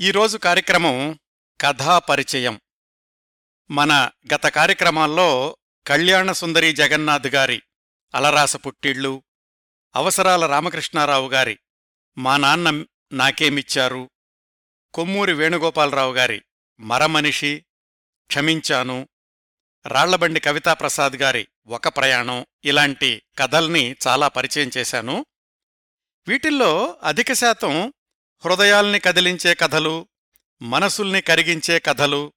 ఈరోజు కార్యక్రమం కథా పరిచయం. మన గత కార్యక్రమాల్లో కళ్యాణ సుందరి జగన్నాథ్ గారి అలరాస పుట్టిళ్ళు అవసరాల రామకృష్ణారావు గారి మా నాన్న నాకేమిచ్చారు కొమ్మూరి వేణుగోపాలరావు గారి మరమనిషి క్షమించాను రాళ్ళబండి కవితాప్రసాద్ గారి ఒక ప్రయాణం ఇలాంటి కథల్ని చాలా పరిచయం చేశాను. వీటిల్లో అధిక శాతం హృదయాల్ని కదిలించే కథలు మనసుల్ని కరిగించే కథలు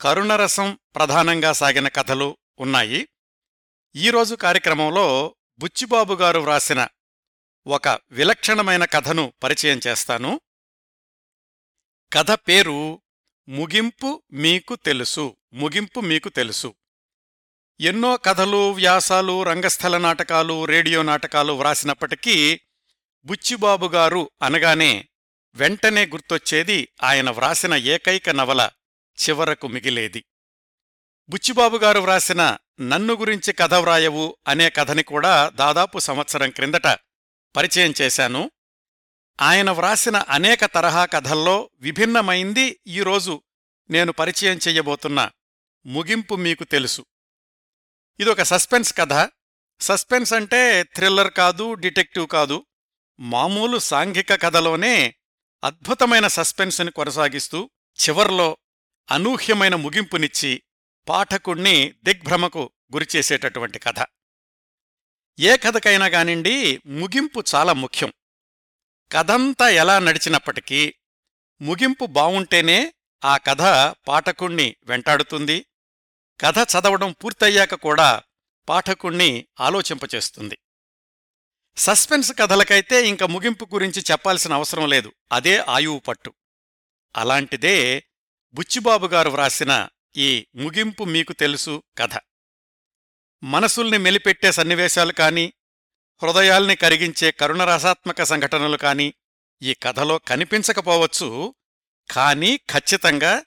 కరుణరసం ప్రధానంగా సాగిన కథలు ఉన్నాయి. ఈరోజు కార్యక్రమంలో బుచ్చిబాబు గారు వ్రాసిన ఒక విలక్షణమైన కథను పరిచయం చేస్తాను. కథ పేరు ముగింపు మీకు తెలుసు ముగింపు మీకు తెలుసు. ఎన్నో కథలు వ్యాసాలు రంగస్థల నాటకాలు రేడియో నాటకాలు వ్రాసినప్పటికీ బుచ్చిబాబు గారు అనగానే వెంటనే గుర్తొచ్చేది ఆయన వ్రాసిన ఏకైక నవల చివరకు మిగిలేది. బుచ్చిబాబుగారు వ్రాసిన నన్ను గురించి కథ వ్రాయవు అనే కథని కూడా దాదాపు సంవత్సరం క్రిందట పరిచయం చేశాను. ఆయన వ్రాసిన అనేక తరహా కథల్లో విభిన్నమైంది ఈరోజు నేను పరిచయం చెయ్యబోతున్న ముగింపు మీకు తెలుసు. ఇదొక సస్పెన్స్ కథ. సస్పెన్స్ అంటే థ్రిల్లర్ కాదు డిటెక్టివ్ కాదు. మామూలు సాంఘిక కథలోనే అద్భుతమైన సస్పెన్స్ని కొనసాగిస్తూ చివర్లో అనూహ్యమైన ముగింపునిచ్చి పాఠకుణ్ణి దిగ్భ్రమకు గురిచేసేటటువంటి కథ. ఏ కథకైనా కానివ్వండి ముగింపు చాలా ముఖ్యం. కథంతా ఎలా నడిచినప్పటికీ ముగింపు బావుంటేనే ఆ కథ పాఠకుణ్ణి వెంటాడుతుంది. కథ చదవడం పూర్తయ్యాక కూడా పాఠకుణ్ణి ఆలోచింపచేస్తుంది. సస్పెన్స్ కథలకైతే ఇంక ముగింపు గురించి చెప్పాల్సిన అవసరం లేదు. అదే ఆయువు పట్టు. అలాంటిదే బుచ్చిబాబుగారు వ్రాసిన ఈ ముగింపు మీకు తెలుసు కథ. మనసుల్ని మెలిపెట్టే సన్నివేశాలు కాని హృదయాల్ని కరిగించే కరుణరసాత్మక సంఘటనలు కాని ఈ కథలో కనిపించకపోవచ్చు. కానీ ఖచ్చితంగా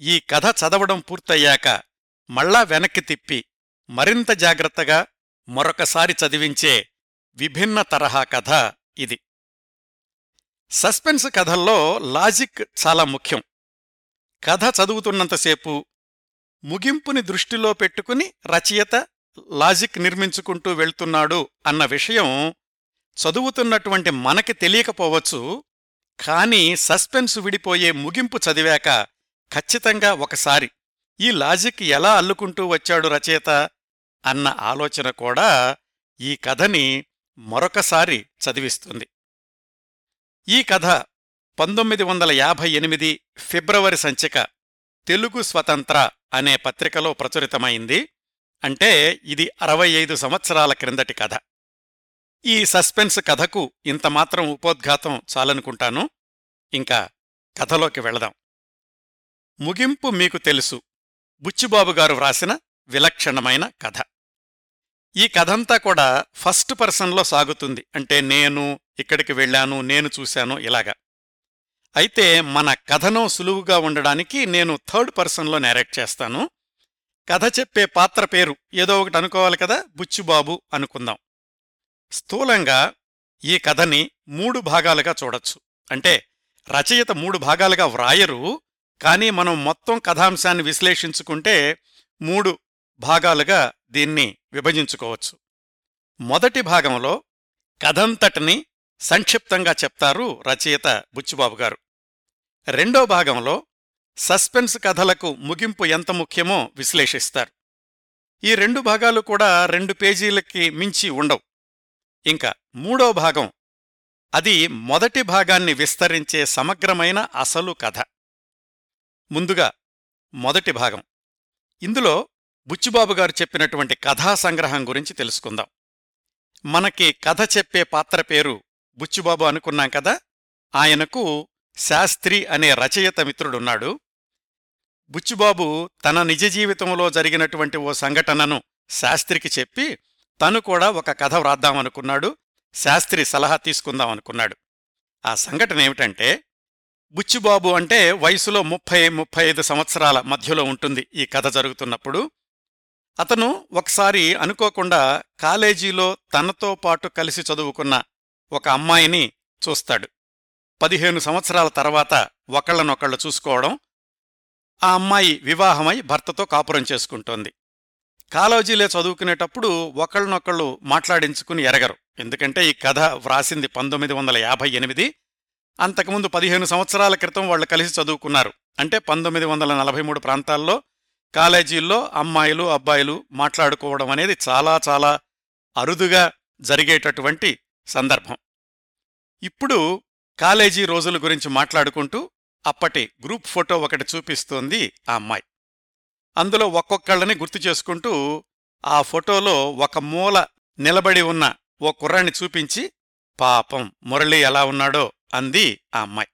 ఈ కథ చదవడం పూర్తయ్యాక మళ్ళా వెనక్కి తిప్పి మరింత జాగ్రత్తగా మరొకసారి చదివించే విభిన్న తరహా కథ ఇది. సస్పెన్స్ కథల్లో లాజిక్ చాలా ముఖ్యం. కథ చదువుతున్నంతసేపు ముగింపుని దృష్టిలో పెట్టుకుని రచయిత లాజిక్ నిర్మించుకుంటూ వెళ్తున్నాడు అన్న విషయం చదువుతున్నటువంటి మనకి తెలియకపోవచ్చు కాని సస్పెన్స్ విడిపోయే ముగింపు చదివాక ఖచ్చితంగా ఒకసారి ఈ లాజిక్ ఎలా అల్లుకుంటూ వచ్చాడు రచయిత అన్న ఆలోచన కూడా ఈ కథని మరొకసారి చదివిస్తుంది. ఈ కథ పంతొమ్మిది వందల యాభై ఎనిమిది ఫిబ్రవరి సంచిక తెలుగు స్వతంత్ర అనే పత్రికలో ప్రచురితమైంది. అంటే ఇది అరవై ఐదు సంవత్సరాల క్రిందటి కథ. ఈ సస్పెన్స్ కథకు ఇంతమాత్రం ఉపోద్ఘాతం చాలనుకుంటాను. ఇంకా కథలోకి వెళదాం. ముగింపు మీకు తెలుసు. బుచ్చిబాబుగారు వ్రాసిన విలక్షణమైన కథ. ఈ కథంతా కూడా ఫస్ట్ పర్సన్లో సాగుతుంది. అంటే నేను ఇక్కడికి వెళ్ళాను నేను చూశాను ఇలాగా. అయితే మన కథనం సులువుగా ఉండడానికి నేను థర్డ్ పర్సన్లో నేరేట్ చేస్తాను. కథ చెప్పే పాత్ర పేరు ఏదో ఒకటి అనుకోవాలి కదా బుచ్చిబాబు అనుకుందాం. స్థూలంగా ఈ కథని మూడు భాగాలుగా చూడొచ్చు. అంటే రచయిత మూడు భాగాలుగా వ్రాయరు కానీ మనం మొత్తం కథాంశాన్ని విశ్లేషించుకుంటే మూడు భాగాలుగా దీన్ని విభజించుకోవచ్చు. మొదటి భాగంలో కథంతటిని సంక్షిప్తంగా చెప్తారు రచయిత బుచ్చిబాబు గారు. రెండో భాగంలో సస్పెన్స్ కథలకు ముగింపు ఎంత ముఖ్యమో విశ్లేషిస్తారు. ఈ రెండు భాగాలు కూడా రెండు పేజీలకి మించి ఉండవు. ఇంకా మూడో భాగం అది మొదటి భాగాన్ని విస్తరించే సమగ్రమైన అసలు కథ. ముందుగా మొదటి భాగం. ఇందులో బుచ్చిబాబు గారు చెప్పినటువంటి కథా సంగ్రహం గురించి తెలుసుకుందాం. మనకి కథ చెప్పే పాత్ర పేరు బుచ్చిబాబు అనుకున్నాం కదా? ఆయనకు శాస్త్రి అనే రచయిత మిత్రుడున్నాడు. బుచ్చిబాబు తన నిజ జీవితంలో జరిగినటువంటి ఓ సంఘటనను శాస్త్రికి చెప్పి తను కూడా ఒక కథ వ్రాద్దామనుకున్నాడు శాస్త్రి సలహా తీసుకుందామనుకున్నాడు ఆ సంఘటన ఏమిటంటే బుచ్చిబాబు అంటే వయసులో ముప్పై ముప్పై ఐదు సంవత్సరాల మధ్యలో ఉంటుంది ఈ కథ జరుగుతున్నప్పుడు. అతను ఒకసారి అనుకోకుండా కాలేజీలో తనతో పాటు కలిసి చదువుకున్న ఒక అమ్మాయిని చూస్తాడు. పదిహేను సంవత్సరాల తర్వాత ఒకళ్ళనొకళ్ళు చూసుకోవడం ఆ అమ్మాయి వివాహమై భర్తతో కాపురం చేసుకుంటోంది. కాలేజీలే చదువుకునేటప్పుడు ఒకళ్ళనొకళ్ళు మాట్లాడించుకుని ఎరగరు. ఎందుకంటే ఈ కథ వ్రాసింది పంతొమ్మిది వందల యాభై ఎనిమిది. అంతకుముందు పదిహేను సంవత్సరాల క్రితం వాళ్ళు కలిసి చదువుకున్నారు. అంటే పంతొమ్మిది వందల నలభై మూడు ప్రాంతాల్లో కాలేజీల్లో అమ్మాయిలు అబ్బాయిలు మాట్లాడుకోవడం అనేది చాలా చాలా అరుదుగా జరిగేటటువంటి సందర్భం. ఇప్పుడు కాలేజీ రోజుల గురించి మాట్లాడుకుంటూ అప్పటి గ్రూప్ ఫోటో ఒకటి చూపిస్తోంది ఆ అమ్మాయి. అందులో ఒక్కొక్కళ్ళని గుర్తు చేసుకుంటూ ఆ ఫోటోలో ఒక మూల నిలబడి ఉన్న ఓ కుర్రాన్ని చూపించి పాపం మురళి ఎలా ఉన్నాడో అంది ఆ అమ్మాయి.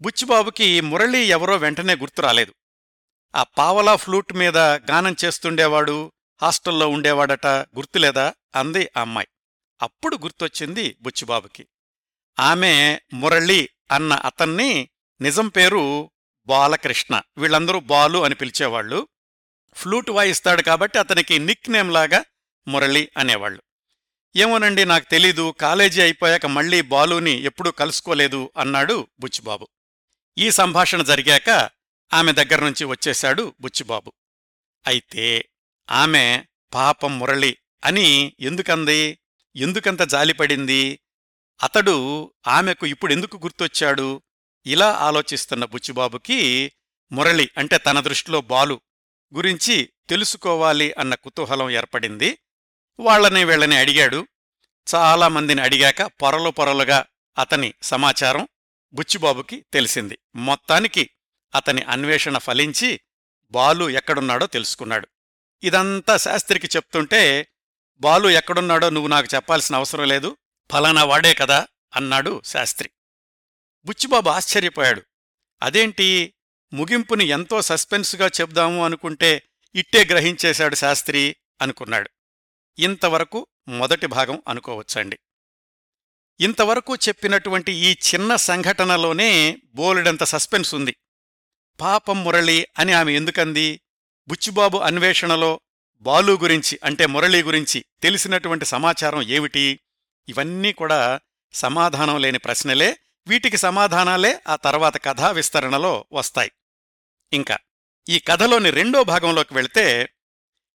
బుచ్చిబాబుకి మురళి ఎవరో వెంటనే గుర్తు రాలేదు. ఆ పావలా ఫ్లూట్ మీద గానం చేస్తుండేవాడు హాస్టల్లో ఉండేవాడట గుర్తులేదా? అంది ఆ అమ్మాయి. అప్పుడు గుర్తొచ్చింది బుచ్చిబాబుకి. ఆమె మురళి అన్న అతన్ని నిజం పేరు బాలకృష్ణ. వీళ్ళందరూ బాలు అని పిలిచేవాళ్ళు. ఫ్లూట్ వాయిస్తాడు కాబట్టి అతనికి నిక్ నేమ్ లాగా మురళి అనేవాళ్ళు. ఏమోనండి నాకు తెలీదు కాలేజీ అయిపోయాక మళ్ళీ బాలుని ఎప్పుడూ కలుసుకోలేదు అన్నాడు బుచ్చిబాబు. ఈ సంభాషణ జరిగాక ఆమె దగ్గర నుంచి వచ్చేశాడు బుచ్చిబాబు. అయితే ఆమె పాపం మురళి అని ఎందుకంది? ఎందుకంత జాలిపడింది అతడు ఆమెకు ఇప్పుడెందుకు గుర్తొచ్చాడు? ఇలా ఆలోచిస్తున్న బుచ్చిబాబుకి మురళి అంటే తన దృష్టిలో బాలు గురించి తెలుసుకోవాలి అన్న కుతూహలం ఏర్పడింది. వాళ్ళని వీళ్ళని అడిగాడు. చాలా మందిని అడిగాక పొరలు పొరలుగా అతని సమాచారం బుచ్చిబాబుకి తెలిసింది. మొత్తానికి అతని అన్వేషణ ఫలించి బాలు ఎక్కడున్నాడో తెలుసుకున్నాడు. ఇదంతా శాస్త్రికి చెప్తుంటే బాలు ఎక్కడున్నాడో నువ్వు నాకు చెప్పాల్సిన అవసరం లేదు ఫలానా వాడే కదా అన్నాడు శాస్త్రి. బుచ్చిబాబు ఆశ్చర్యపోయాడు. అదేంటి? ముగింపుని ఎంతో సస్పెన్స్గా చెప్దాము అనుకుంటే ఇట్టే గ్రహించేశాడు శాస్త్రి అనుకున్నాడు. ఇంతవరకు మొదటి భాగం అనుకోవచ్చండి. ఇంతవరకు చెప్పినటువంటి ఈ చిన్న సంఘటనలోనే బోలెడంత సస్పెన్స్ ఉంది. పాపం మురళి అని ఆమె ఎందుకంది? బుచ్చిబాబు అన్వేషణలో బాలు గురించి అంటే మురళి గురించి తెలిసినటువంటి సమాచారం ఏమిటి? ఇవన్నీ కూడా సమాధానం లేని ప్రశ్నలే. వీటికి సమాధానాలే ఆ తర్వాత కథా విస్తరణలో వస్తాయి. ఇంకా ఈ కథలోని రెండో భాగంలోకి వెళితే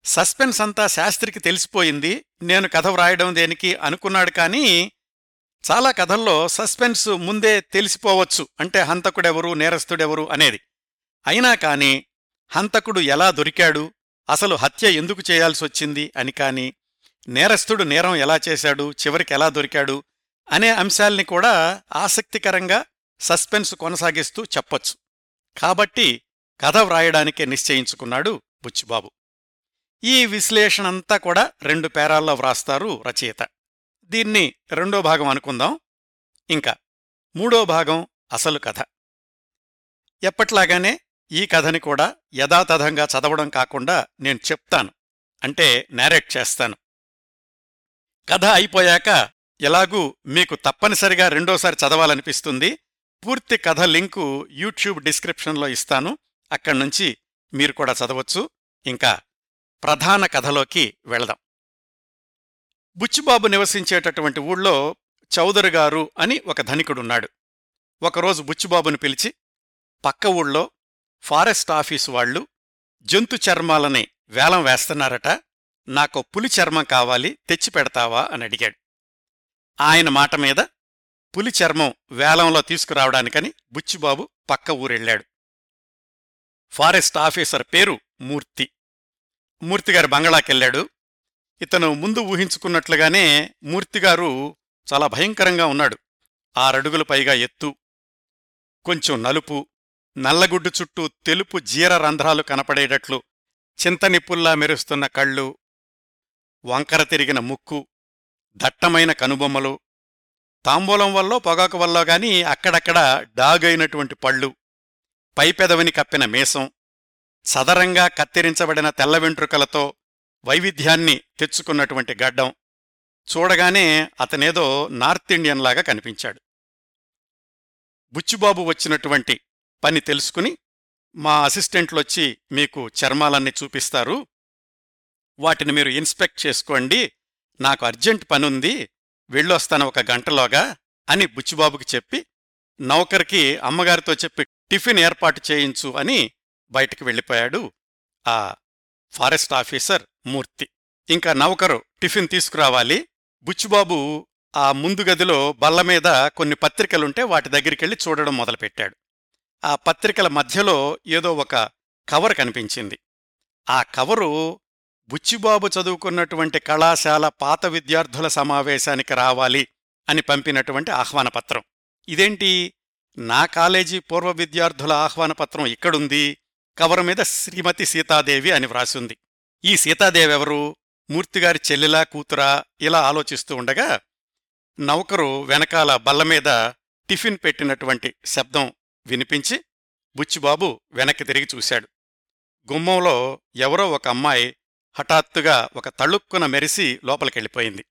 సస్పెన్స్ అంతా శాస్త్రికి తెలిసిపోయింది. నేను కథ వ్రాయడం దేనికి అనుకున్నాడు కానీ చాలా కథల్లో సస్పెన్స్ ముందే తెలిసిపోవచ్చు. అంటే హంతకుడెవరు నేరస్తుడెవరు అనేది. అయినా కాని హంతకుడు ఎలా దొరికాడు? అసలు హత్య ఎందుకు చేయాల్సొచ్చింది? అని కాని నేరస్తుడు నేరం ఎలా చేశాడు? చివరికి ఎలా దొరికాడు? అనే అంశాల్ని కూడా ఆసక్తికరంగా సస్పెన్స్ కొనసాగిస్తూ చెప్పొచ్చు. కాబట్టి కథ వ్రాయడానికే నిశ్చయించుకున్నాడు బుచ్చిబాబు. ఈ విశ్లేషణంతా కూడా రెండు పేరాల్లో వ్రాస్తారు రచయిత. దీన్ని రెండో భాగం అనుకుందాం. ఇంకా మూడో భాగం అసలు కథ. ఎప్పట్లాగానే ఈ కథని కూడా యథాతథంగా చదవడం కాకుండా నేను చెప్తాను. అంటే నేరేట్ చేస్తాను. కథ అయిపోయాక ఎలాగూ మీకు తప్పనిసరిగా రెండోసారి చదవాలనిపిస్తుంది. పూర్తి కథ లింకు యూట్యూబ్ డిస్క్రిప్షన్లో ఇస్తాను. అక్కడ్నుంచి మీరు కూడా చదవచ్చు. ఇంకా ప్రధాన కథలోకి వెళదాం. బుచ్చిబాబు నివసించేటటువంటి ఊళ్ళో చౌదరి గారు అని ఒక ధనికుడున్నాడు. ఒకరోజు బుచ్చిబాబును పిలిచి పక్క ఊళ్ళో ఫారెస్ట్ ఆఫీసు వాళ్ళు జంతు చర్మాలని వేలం వేస్తున్నారట నాకు పులి చర్మం కావాలి తెచ్చిపెడతావా అని అడిగాడు. ఆయన మాట మీద పులి చర్మం వేలంలో తీసుకురావడానికని బుచ్చిబాబు పక్క ఊరెళ్ళాడు. ఫారెస్ట్ ఆఫీసర్ పేరు మూర్తి. మూర్తిగారి బంగళాకెళ్ళాడు ఇతను ముందు ఊహించుకున్నట్లుగానే మూర్తిగారు చాలా భయంకరంగా ఉన్నాడు. ఆరడుగుల పైగా ఎత్తు కొంచెం నలుపు నల్లగుడ్డు చుట్టూ తెలుపు జీర రంధ్రాలు కనపడేటట్లు చింతనిప్పుల్లా మెరుస్తున్న కళ్ళు వంకర తిరిగిన ముక్కు దట్టమైన కనుబొమ్మలు తాంబూలం వల్లో పొగాకు వల్లో గాని అక్కడక్కడ డాగైనటువంటి పళ్ళు పైపెదవిని కప్పిన మీసం సదరంగా కత్తిరించబడిన తెల్ల వెంట్రుకలతో వైవిధ్యాన్ని తెచ్చుకున్నటువంటి గడ్డం చూడగానే అతనేదో నార్త్ ఇండియన్లాగా కనిపించాడు. బుచ్చిబాబు వచ్చినటువంటి పని తెలుసుకుని మా అసిస్టెంట్లొచ్చి మీకు చర్మాలన్నీ చూపిస్తారు. వాటిని మీరు ఇన్స్పెక్ట్ చేసుకోండి. నాకు అర్జెంట్ పనుంది. వెళ్ళొస్తాను ఒక గంటలోగా అని బుచ్చిబాబుకి చెప్పి నౌకర్కి అమ్మగారితో చెప్పి టిఫిన్ ఏర్పాటు చేయించు అని బయటికి వెళ్ళిపోయాడు ఆ ఫారెస్ట్ ఆఫీసర్ మూర్తి. ఇంకా నౌకరు టిఫిన్ తీసుకురావాలి. బుచ్చుబాబు ఆ ముందు గదిలో బల్ల మీద కొన్ని పత్రికలుంటే వాటి దగ్గరికెళ్ళి చూడడం మొదలుపెట్టాడు. ఆ పత్రికల మధ్యలో ఏదో ఒక కవర్ కనిపించింది. ఆ కవరు బుచ్చిబాబు చదువుకున్నటువంటి కళాశాల పాత విద్యార్థుల సమావేశానికి రావాలి అని పంపినటువంటి ఆహ్వానపత్రం. ఇదేంటి? నా కాలేజీ పూర్వ విద్యార్థుల ఆహ్వానపత్రం ఇక్కడుంది. కవర్ మీద శ్రీమతి సీతాదేవి అని వ్రాసింది. ఈ సీతాదేవి ఎవరు? మూర్తిగారి చెల్లెలా కూతురా? ఇలా ఆలోచిస్తూ ఉండగా నౌకరు వెనకాల బల్ల మీద టిఫిన్ పెట్టినటువంటి శబ్దం వినిపించి బుచ్చిబాబు వెనక్కి తిరిగి చూశాడు. గుమ్మంలో ఎవరో ఒక అమ్మాయి హఠాత్తుగా ఒక తళుక్కున మెరిసి లోపలికెళ్ళిపోయింది.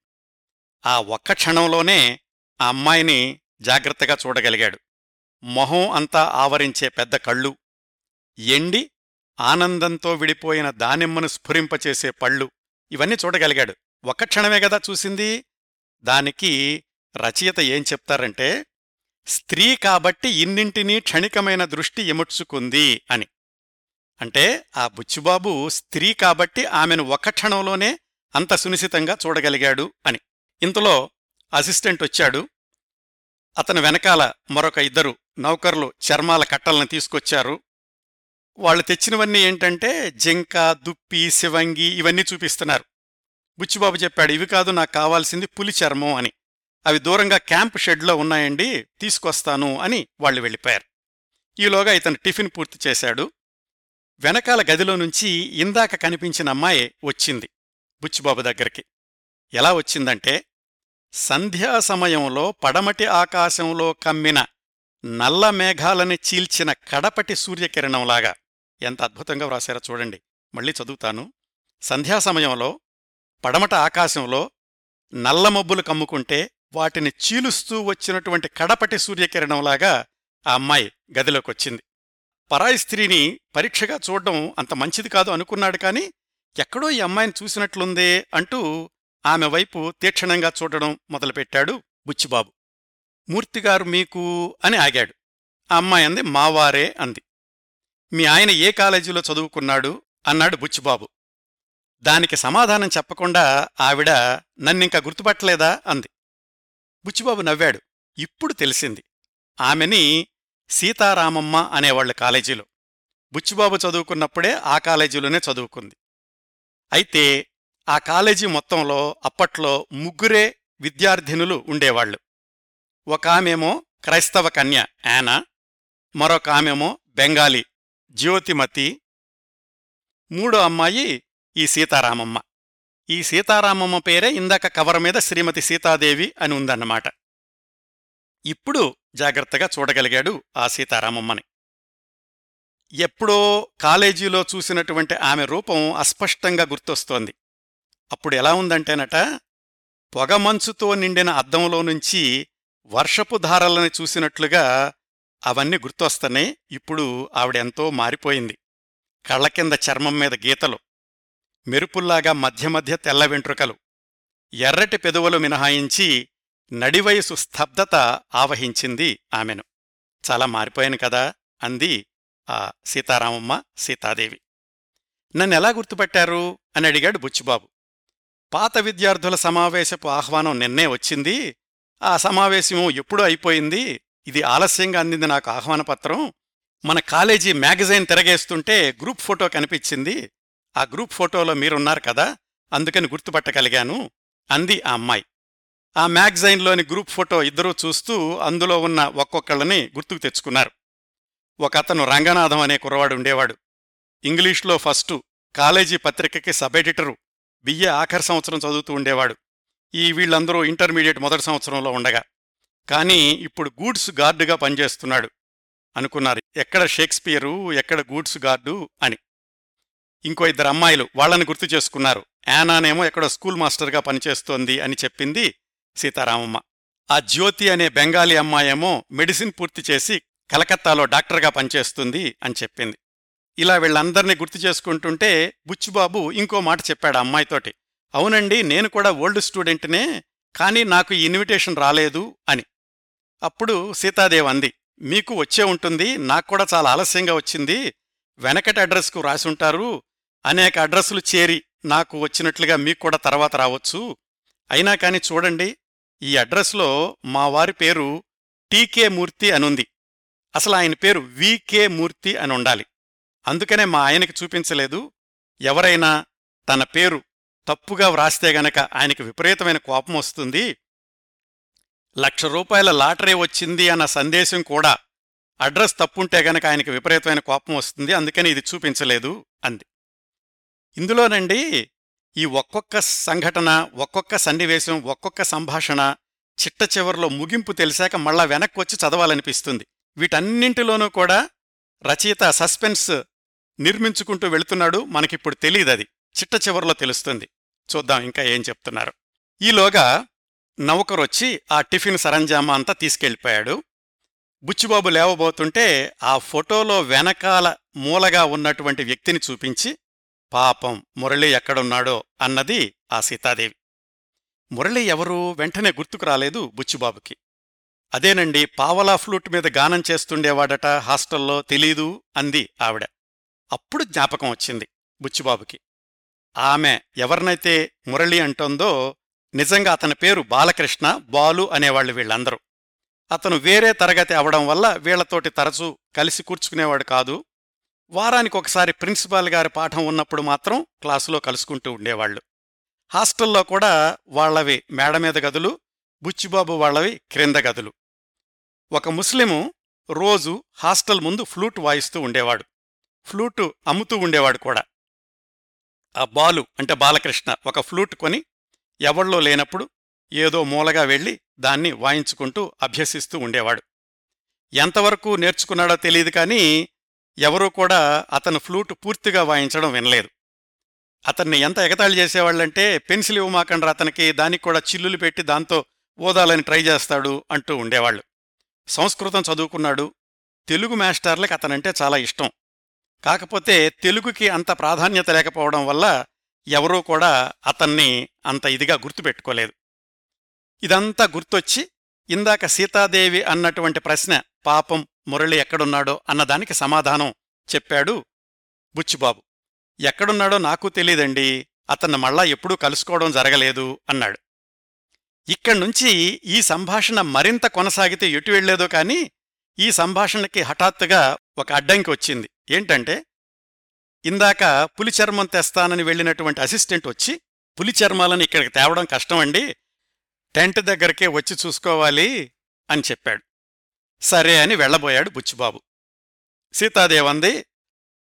ఆ ఒక్క క్షణంలోనే ఆ అమ్మాయిని జాగ్రత్తగా చూడగలిగాడు. మొహం అంతా ఆవరించే పెద్ద కళ్ళు ఎండి ఆనందంతో విడిపోయిన దానిమ్మను స్ఫురింపచేసే పళ్ళు ఇవన్నీ చూడగలిగాడు. ఒక్క క్షణమే కదా చూసింది? దానికి రచయిత ఏం చెప్తారంటే స్త్రీ కాబట్టి ఇన్నింటినీ క్షణికమైన దృష్టి ఎముడ్చుకుంది అని. అంటే ఆ బుచ్చుబాబు స్త్రీ కాబట్టి ఆమెను ఒక్క క్షణంలోనే అంత సునిశితంగా చూడగలిగాడు అని. ఇంతలో అసిస్టెంట్ వచ్చాడు. అతని వెనకాల మరొక ఇద్దరు నౌకర్లు చర్మాల కట్టలను తీసుకొచ్చారు. వాళ్ళు తెచ్చినవన్నీ ఏంటంటే జింక దుప్పి శివంగి ఇవన్నీ చూపిస్తున్నారు. బుచ్చిబాబు చెప్పాడు ఇవి కాదు నాకు కావాల్సింది పులి చర్మం అని. అవి దూరంగా క్యాంప్ షెడ్లో ఉన్నాయండి తీసుకొస్తాను అని వాళ్ళు వెళ్ళిపోయారు. ఈలోగా ఇతను టిఫిన్ పూర్తి చేశాడు. వెనకాల గదిలో నుంచి ఇందాక కనిపించిన అమ్మాయి వచ్చింది బుచ్చిబాబు దగ్గరికి. ఎలా వచ్చిందంటే సంధ్యా సమయంలో పడమటి ఆకాశంలో కమ్మిన నల్ల మేఘాలని చీల్చిన కడపటి సూర్యకిరణంలాగా. ఎంత అద్భుతంగా వ్రాసారో చూడండి. మళ్ళీ చదువుతాను. సంధ్యా సమయంలో పడమట ఆకాశంలో నల్ల మబ్బులు కమ్ముకుంటే వాటిని చీలుస్తూ వచ్చినటువంటి కడపటి సూర్యకిరణంలాగా ఆ అమ్మాయి గదిలోకొచ్చింది. పరాయి స్త్రీని పరీక్షగా చూడడం అంత మంచిది కాదు అనుకున్నాడు కాని ఎక్కడో ఈ అమ్మాయిని చూసినట్లుందే అంటూ ఆమె వైపు తీక్షణంగా చూడడం మొదలుపెట్టాడు బుచ్చిబాబు. మూర్తిగారు మీకు అని ఆగాడు. ఆ అమ్మాయి అంది మావారే అంది. మీ ఆయన ఏ కాలేజీలో చదువుకున్నాడు? అన్నాడు బుచ్చిబాబు. దానికి సమాధానం చెప్పకుండా ఆవిడ నన్నింక గుర్తుపట్టలేదా? అంది. బుచ్చిబాబు నవ్వాడు. ఇప్పుడు తెలిసింది. ఆమెని సీతారామమ్మ అనేవాళ్ళ కాలేజీలో. బుచ్చిబాబు చదువుకున్నప్పుడే ఆ కాలేజీలోనే చదువుకుంది. అయితే ఆ కాలేజీ మొత్తంలో అప్పట్లో ముగ్గురే విద్యార్థినులు ఉండేవాళ్ళు ఒక ఆమెమో క్రైస్తవ కన్య యానా మరొక ఆమెమో బెంగాలీ జ్యోతిమతి మూడో అమ్మాయి ఈ సీతారామమ్మ. ఈ సీతారామమ్మ పేరే ఇందాక కవర్ మీద శ్రీమతి సీతాదేవి అని ఉందన్నమాట. ఇప్పుడు జాగ్రత్తగా చూడగలిగాడు ఆ సీతారామమ్మని. ఎప్పుడో కాలేజీలో చూసినటువంటి ఆమె రూపం అస్పష్టంగా గుర్తొస్తోంది. అప్పుడు ఎలా ఉందంటేనట పొగమంచుతో నిండిన అద్దంలో నుంచి వర్షపు ధారలని చూసినట్లుగా అవన్నీ గుర్తొస్తనే ఇప్పుడు ఆవిడెంతో మారిపోయింది. కళ్ళ కింద చర్మం మీద గీతలు. మెరుపుల్లాగా మధ్య మధ్య తెల్ల వెంట్రుకలు. ఎర్రటి పెదవులు మినహాయించి నడివయసు స్తబ్దత ఆవహించింది ఆమెను. చాలా మారిపోయాను కదా అంది ఆ సీతారామమ్మ సీతాదేవి. నన్నెలా గుర్తుపట్టారు? అని అడిగాడు బుచ్చిబాబు. పాత విద్యార్థుల సమావేశపు ఆహ్వానం నిన్నే వచ్చింది. ఆ సమావేశం ఎప్పుడూ అయిపోయింది? ఇది ఆలస్యంగా అందింది నాకు ఆహ్వానపత్రం. మన కాలేజీ మ్యాగజైన్ తిరగేస్తుంటే గ్రూప్ ఫోటో కనిపించింది. ఆ గ్రూప్ ఫోటోలో మీరున్నారు కదా అందుకని గుర్తుపట్టగలిగాను అంది ఆ అమ్మాయి. ఆ మ్యాగజైన్లోని గ్రూప్ ఫోటో ఇద్దరూ చూస్తూ అందులో ఉన్న ఒక్కొక్కళ్ళని గుర్తుకు తెచ్చుకున్నారు. ఒకతను రంగనాథం అనే కుర్రవాడు ఉండేవాడు. ఇంగ్లీష్లో ఫస్టు కాలేజీ పత్రికకి సబ్ ఎడిటరు బియ్య ఆఖరి సంవత్సరం చదువుతూ ఉండేవాడు. ఈ వీళ్ళందరూ ఇంటర్మీడియట్ మొదటి సంవత్సరంలో ఉండగా. కానీ ఇప్పుడు గూడ్స్ గార్డుగా పనిచేస్తున్నాడు. అనుకున్నారు ఎక్కడ షేక్స్పియరు ఎక్కడ గూడ్స్ గార్డు అని. ఇంకో ఇద్దరు అమ్మాయిలు వాళ్ళని గుర్తు చేసుకున్నారు. యానానేమో ఎక్కడో స్కూల్ మాస్టర్గా పనిచేస్తోంది అని చెప్పింది సీతారామమ్మ. ఆ జ్యోతి అనే బెంగాలీ అమ్మాయేమో మెడిసిన్ పూర్తి చేసి కలకత్తాలో డాక్టర్గా పనిచేస్తుంది అని చెప్పింది. ఇలా వీళ్ళందర్నీ గుర్తు చేసుకుంటుంటే బుచ్చిబాబు ఇంకో మాట చెప్పాడు అమ్మాయితోటి. అవునండి నేను కూడా ఓల్డ్ స్టూడెంట్నే కానీ నాకు ఈ ఇన్విటేషన్ రాలేదు అని. అప్పుడు సీతాదేవ్ అంది మీకు వచ్చే ఉంటుంది నాకు కూడా చాలా ఆలస్యంగా వచ్చింది. వెనకటి అడ్రస్కు రాసుంటారు అనేక అడ్రస్లు చేరి నాకు వచ్చినట్లుగా మీకు కూడా తర్వాత రావచ్చు. అయినా కాని చూడండి ఈ అడ్రస్లో మా వారి పేరు టీకే మూర్తి అనుంది. అసలు ఆయన పేరు వికే మూర్తి అని ఉండాలి. అందుకనే మా ఆయనకి చూపించలేదు. ఎవరైనా తన పేరు తప్పుగా వ్రాస్తే గనక ఆయనకి విపరీతమైన కోపం వస్తుంది. లక్ష రూపాయల లాటరీ వచ్చింది అన్న సందేశం కూడా అడ్రస్ తప్పుంటే గనక ఆయనకి విపరీతమైన కోపం వస్తుంది. అందుకని ఇది చూపించలేదు అంది. ఇందులోనండి ఈ ఒక్కొక్క సంఘటన ఒక్కొక్క సన్నివేశం ఒక్కొక్క సంభాషణ చిట్ట చివరిలో ముగింపు తెలిసాక మళ్ళా వెనక్కి వచ్చి చదవాలనిపిస్తుంది. వీటన్నింటిలోనూ కూడా రచయిత సస్పెన్స్ నిర్మించుకుంటూ వెళుతున్నాడు మనకిప్పుడు తెలియదది చిట్ట చివరిలో తెలుస్తుంది. చూద్దాం ఇంకా ఏం చెప్తున్నారు. ఈలోగా నౌకరొచ్చి ఆ టిఫిన్ సరంజామా అంతా తీసుకెళ్ళిపోయాడు. బుచ్చిబాబు లేవబోతుంటే ఆ ఫోటోలో వెనకాల మూలగా ఉన్నటువంటి వ్యక్తిని చూపించి పాపం మురళి ఎక్కడున్నాడో అన్నది ఆ సీతాదేవి. మురళి ఎవరూ వెంటనే గుర్తుకు రాలేదు బుచ్చిబాబుకి. అదేనండి పావలా ఫ్లూట్ మీద గానం చేస్తుండేవాడట హాస్టల్లో తెలీదు అంది ఆవిడ. అప్పుడు జ్ఞాపకం వచ్చింది బుచ్చిబాబుకి. ఆమె ఎవరినైతే మురళి అంటోందో నిజంగా అతని పేరు బాలకృష్ణ బాలు అనేవాళ్ళు వీళ్ళందరూ. అతను వేరే తరగతి అవడం వల్ల వీళ్ళతోటి తరచూ కలిసి కూర్చుకునేవాడు కాదు వారానికి ఒకసారి ప్రిన్సిపాల్ గారి పాఠం ఉన్నప్పుడు మాత్రం క్లాసులో కలుసుకుంటూ ఉండేవాళ్ళు హాస్టల్లో కూడా వాళ్ళవి మేడ మీద గదులు బుచ్చిబాబు వాళ్ళవి క్రింద గదులు. ఒక ముస్లిము రోజు హాస్టల్ ముందు ఫ్లూట్ వాయిస్తూ ఉండేవాడు. ఫ్లూటు అమ్ముతూ ఉండేవాడు కూడా. ఆ బాలు అంటే బాలకృష్ణ ఒక ఫ్లూట్ కొని ఎవళ్ళో లేనప్పుడు ఏదో మూలగా వెళ్ళి దాన్ని వాయించుకుంటూ అభ్యసిస్తూ ఉండేవాడు. ఎంతవరకు నేర్చుకున్నాడో తెలియదు కానీ ఎవరూ కూడా అతను ఫ్లూట్ పూర్తిగా వాయించడం వినలేదు. అతన్ని ఎంత ఎగతాళి చేసేవాళ్ళంటే పెన్సిల్ ఇవ్వమాకండ్రా అతనికి దానికి కూడా చిల్లులు పెట్టి దాంతో ఓదాలని ట్రై చేస్తాడు అంటూ ఉండేవాళ్ళు. సంస్కృతం చదువుకున్నాడు. తెలుగు మాస్టర్లకు అతనంటే చాలా ఇష్టం. కాకపోతే తెలుగుకి అంత ప్రాధాన్యత లేకపోవడం వల్ల ఎవరూ కూడా అతన్ని అంత ఇదిగా గుర్తుపెట్టుకోలేదు. ఇదంతా గుర్తొచ్చి ఇందాక సీతాదేవి అన్నటువంటి ప్రశ్న పాపం మురళి ఎక్కడున్నాడో అన్నదానికి సమాధానం చెప్పాడు బుచ్చిబాబు. ఎక్కడున్నాడో నాకు తెలీదండి అతన్ని మళ్ళా ఎప్పుడూ కలుసుకోవడం జరగలేదు అన్నాడు. ఇక్కడ్నుంచి ఈ సంభాషణ మరింత కొనసాగితే ఎటు వెళ్ళేదో కాని ఈ సంభాషణకి హఠాత్తుగా ఒక అడ్డంకి వచ్చింది. ఏంటంటే ఇందాక పులిచర్మం తెస్తానని వెళ్ళినటువంటి అసిస్టెంట్ వచ్చి పులి చర్మాలను ఇక్కడికి తేవడం కష్టమండి టెంట్ దగ్గరకే వచ్చి చూసుకోవాలి అని చెప్పాడు. సరే అని వెళ్ళబోయాడు బుచ్చిబాబు. సీతాదేవంది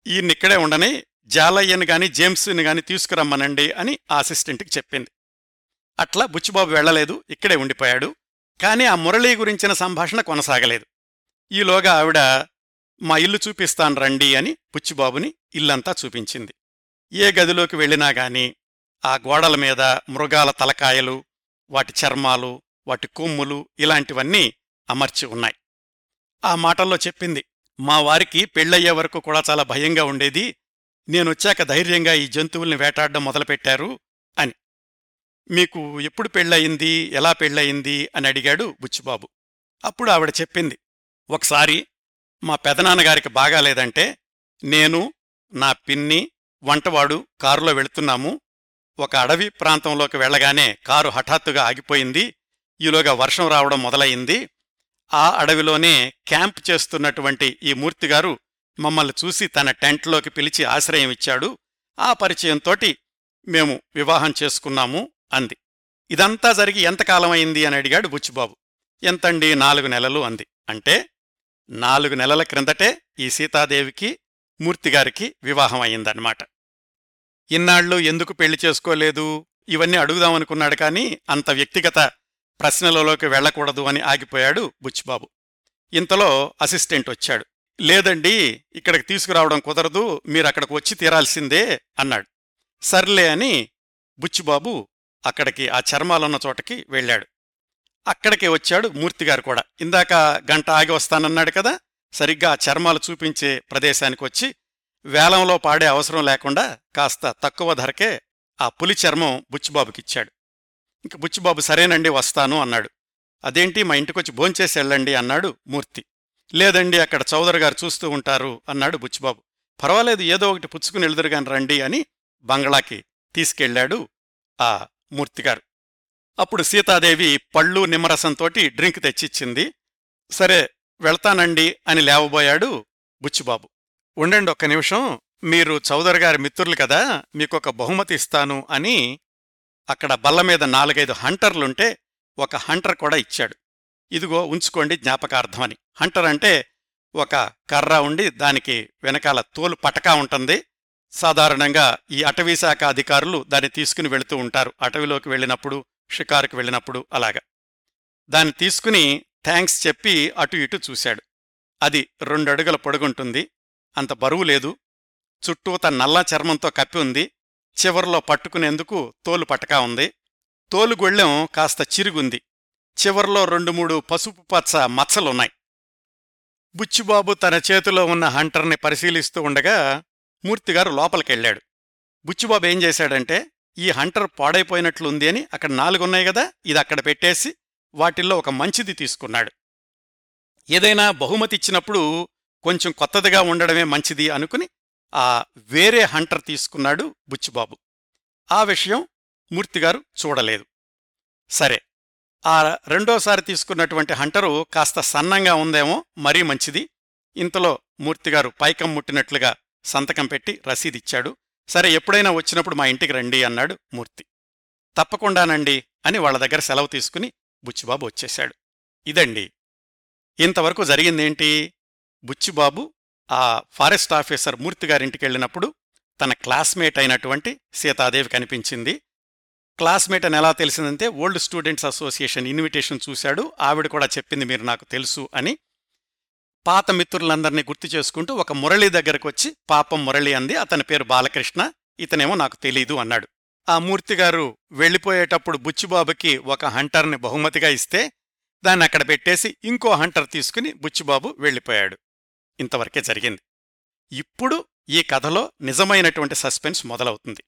ఈయన్నిక్కడే ఉండని జాలయ్యని గాని జేమ్స్ని గాని తీసుకురమ్మనండి అని ఆ అసిస్టెంట్కి చెప్పింది. అట్లా బుచ్చిబాబు వెళ్ళలేదు ఇక్కడే ఉండిపోయాడు. కానీ ఆ మురళీ గురించిన సంభాషణ కొనసాగలేదు. ఈలోగా ఆవిడ మా ఇల్లు చూపిస్తాను రండి అని బుచ్చిబాబుని ఇల్లంతా చూపించింది. ఏ గదిలోకి వెళ్ళినా గాని ఆ గోడల మీద మృగాల తలకాయలు వాటి చర్మాలు వాటి కొమ్ములు ఇలాంటివన్నీ అమర్చి ఉన్నాయి. ఆ మాటల్లో చెప్పింది. మా వారికి పెళ్ళయ్యే వరకు కూడా చాలా భయంగా ఉండేది. నేనొచ్చాక ధైర్యంగా ఈ జంతువుల్ని వేటాడడం మొదలుపెట్టారు అని. మీకు ఎప్పుడు పెళ్ళయింది? ఎలా పెళ్ళయింది? అని అడిగాడు బుచ్చిబాబు. అప్పుడు ఆవిడ చెప్పింది. ఒకసారి మా పెదనాన్నగారికి బాగాలేదంటే నేను నా పిన్ని వంటవాడు కారులో వెళుతున్నాము. ఒక అడవి ప్రాంతంలోకి వెళ్ళగానే కారు హఠాత్తుగా ఆగిపోయింది. ఈలోగా వర్షం రావడం మొదలయింది ఆ అడవిలోనే క్యాంప్ చేస్తున్నటువంటి ఈ మూర్తిగారు మమ్మల్ని చూసి తన టెంట్లోకి పిలిచి ఆశ్రయం ఇచ్చాడు. ఆ పరిచయంతోటి మేము వివాహం చేసుకున్నాము అంది. ఇదంతా జరిగి ఎంతకాలమైంది అని అడిగాడు బుచ్చిబాబు. ఎంతండి? నాలుగు నెలలు అంది. అంటే నాలుగు నెలల క్రిందటే ఈ సీతాదేవికి మూర్తిగారికి వివాహం అయిందన్నమాట. ఇన్నాళ్ళు ఎందుకు పెళ్ళి చేసుకోలేదు? ఇవన్నీ అడుగుదామనుకున్నాడు కాని అంత వ్యక్తిగత ప్రశ్నలలోకి వెళ్ళకూడదు అని ఆగిపోయాడు బుచ్చిబాబు. ఇంతలో అసిస్టెంట్ వచ్చాడు. లేదండి ఇక్కడికి తీసుకురావడం కుదరదు మీరక్కడికి వచ్చి తీరాల్సిందే అన్నాడు. సర్లే అని బుచ్చిబాబు అక్కడికి ఆ చర్మాలున్న చోటకి వెళ్ళాడు. అక్కడికే వచ్చాడు మూర్తిగారు కూడా. ఇందాక గంట ఆగి వస్తానన్నాడు కదా సరిగ్గా ఆ చర్మాలు చూపించే ప్రదేశానికి వచ్చి వేలంలో పాడే అవసరం లేకుండా కాస్త తక్కువ ధరకే ఆ పులి చర్మం బుచ్చిబాబుకిచ్చాడు. ఇంక బుచ్చిబాబు సరేనండి వస్తాను అన్నాడు. అదేంటి మా ఇంటికొచ్చి భోంచేసి వెళ్ళండి అన్నాడు మూర్తి. లేదండి అక్కడ చౌదరి గారు చూస్తూ ఉంటారు అన్నాడు బుచ్చిబాబు. పర్వాలేదు ఏదో ఒకటి పుచ్చుకుని వెళ్దురుగాని రండి అని బంగ్లాకి తీసుకెళ్ళాడు ఆ మూర్తిగారు. అప్పుడు సీతాదేవి పళ్ళు నిమ్మరసంతోటి డ్రింక్ తెచ్చిచ్చింది. సరే వెళ్తానండి అని లేవబోయాడు బుచ్చిబాబు. ఉండండి ఒక్క నిమిషం మీరు చౌదరి గారి మిత్రులు కదా మీకొక బహుమతి ఇస్తాను అని అక్కడ బల్ల మీద నాలుగైదు హంటర్లుంటే ఒక హంటర్ కూడా ఇచ్చాడు. ఇదిగో ఉంచుకోండి జ్ఞాపకార్థమని. హంటర్ అంటే ఒక కర్ర ఉండి దానికి వెనకాల తోలు పటకా ఉంటుంది. సాధారణంగా ఈ అటవీ శాఖ అధికారులు దాన్ని తీసుకుని వెళుతూ ఉంటారు. అటవీలోకి వెళ్ళినప్పుడు షికారుకు వెళ్ళినప్పుడు అలాగా. దాన్ని తీసుకుని థ్యాంక్స్ చెప్పి అటు ఇటు చూశాడు. అది రెండడుగుల పొడుగుంటుంది. అంత బరువు లేదు. చుట్టూత నల్ల చర్మంతో కప్పి ఉంది. చివర్లో పట్టుకునేందుకు తోలు పటకా ఉంది. తోలుగొళ్ళెం కాస్త చిరుగుంది. చివర్లో రెండు మూడు పసుపు పచ్చ మచ్చలున్నాయి. బుచ్చిబాబు తన చేతిలో ఉన్న హంటర్ని పరిశీలిస్తూ ఉండగా మూర్తిగారు లోపలికెళ్ళాడు. బుచ్చిబాబు ఏం చేశాడంటే ఈ హంటర్ పాడైపోయినట్లుంది అని అక్కడ నాలుగున్నాయి కదా ఇది అక్కడ పెట్టేసి వాటిల్లో ఒక మంచిది తీసుకున్నాడు. ఏదైనా బహుమతి ఇచ్చినప్పుడు కొంచెం కొత్తదిగా ఉండడమే మంచిది అనుకుని ఆ వేరే హంటర్ తీసుకున్నాడు బుచ్చిబాబు. ఆ విషయం మూర్తిగారు చూడలేదు. సరే ఆ రెండోసారి తీసుకున్నటువంటి హంటరు కాస్త సన్నంగా ఉందేమో మరీ మంచిది. ఇంతలో మూర్తిగారు పైకం ముట్టినట్లుగా సంతకం పెట్టి రసీదిచ్చాడు. సరే ఎప్పుడైనా వచ్చినప్పుడు మా ఇంటికి రండి అన్నాడు మూర్తి. తప్పకుండానండి అని వాళ్ళ దగ్గర సెలవు తీసుకుని బుచ్చిబాబు వచ్చేశాడు. ఇదండి. ఇంతవరకు జరిగిందేంటి? బుచ్చిబాబు ఆ ఫారెస్ట్ ఆఫీసర్ మూర్తిగారింటికి వెళ్ళినప్పుడు తన క్లాస్మేట్ అయినటువంటి సీతాదేవి కనిపించింది. క్లాస్మేట్ అని ఎలా తెలిసిందంటే ఓల్డ్ స్టూడెంట్స్ అసోసియేషన్ ఇన్విటేషన్ చూశాడు ఆవిడ కూడా చెప్పింది మీరు నాకు తెలుసు అని. పాత మిత్రులందరినీ గుర్తు చేసుకుంటూ ఒక మురళి దగ్గరకు వచ్చి పాపం మురళి అంది. అతని పేరు బాలకృష్ణ ఇతనేమో నాకు తెలీదు అన్నాడు. ఆ మూర్తిగారు వెళ్ళిపోయేటప్పుడు బుచ్చిబాబుకి ఒక హంటర్ని బహుమతిగా ఇస్తే దాన్ని అక్కడ పెట్టేసి ఇంకో హంటర్ తీసుకుని బుచ్చిబాబు వెళ్ళిపోయాడు. ఇంతవరకే జరిగింది. ఇప్పుడు ఈ కథలో నిజమైనటువంటి సస్పెన్స్ మొదలవుతుంది.